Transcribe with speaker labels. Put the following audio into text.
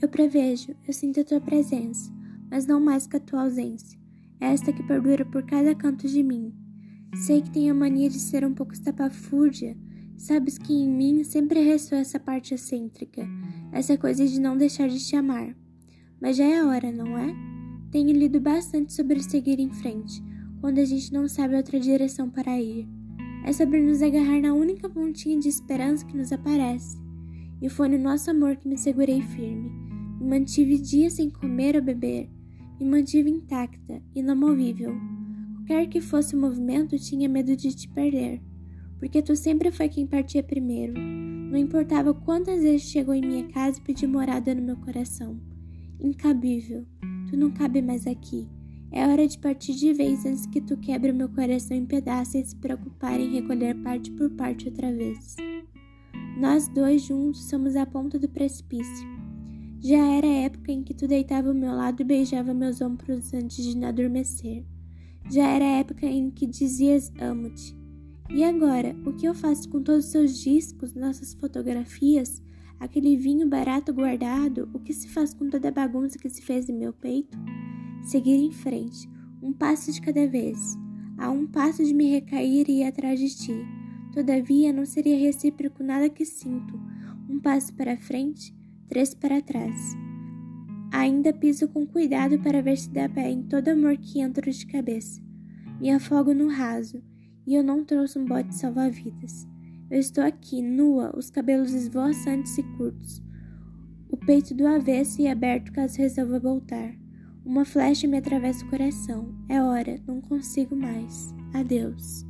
Speaker 1: Eu prevejo, eu sinto a tua presença, mas não mais que a tua ausência, esta que perdura por cada canto de mim. Sei que tenho a mania de ser um pouco estapafúrdia, sabes que em mim sempre ressoa essa parte excêntrica, essa coisa de não deixar de te amar. Mas já é hora, não é? Tenho lido bastante sobre seguir em frente, quando a gente não sabe outra direção para ir. É sobre nos agarrar na única pontinha de esperança que nos aparece. E foi no nosso amor que me segurei firme. Me mantive dias sem comer ou beber. Me mantive intacta, inamovível. Qualquer que fosse o movimento, tinha medo de te perder. Porque tu sempre foi quem partia primeiro. Não importava quantas vezes chegou em minha casa e pediu morada no meu coração. Incabível. Tu não cabe mais aqui. É hora de partir de vez antes que tu quebre o meu coração em pedaços e se preocupar em recolher parte por parte outra vez. Nós dois juntos somos a ponta do precipício. Já era a época em que tu deitava ao meu lado e beijava meus ombros antes de adormecer. Já era a época em que dizias amo-te. E agora, o que eu faço com todos os seus discos, nossas fotografias, aquele vinho barato guardado, o que se faz com toda a bagunça que se fez em meu peito? seguir em frente, um passo de cada vez. A um passo de me recair e ir atrás de ti. Todavia, não seria recíproco nada que sinto. Um passo para frente, três para trás. Ainda piso com cuidado para ver se dá pé em todo amor que entro de cabeça. Me afogo no raso, e eu não trouxe um bote salva-vidas. Eu estou aqui, nua, os cabelos esvoaçantes e curtos, o peito do avesso e aberto caso resolva voltar. Uma flecha me atravessa o coração. É hora, não consigo mais. Adeus.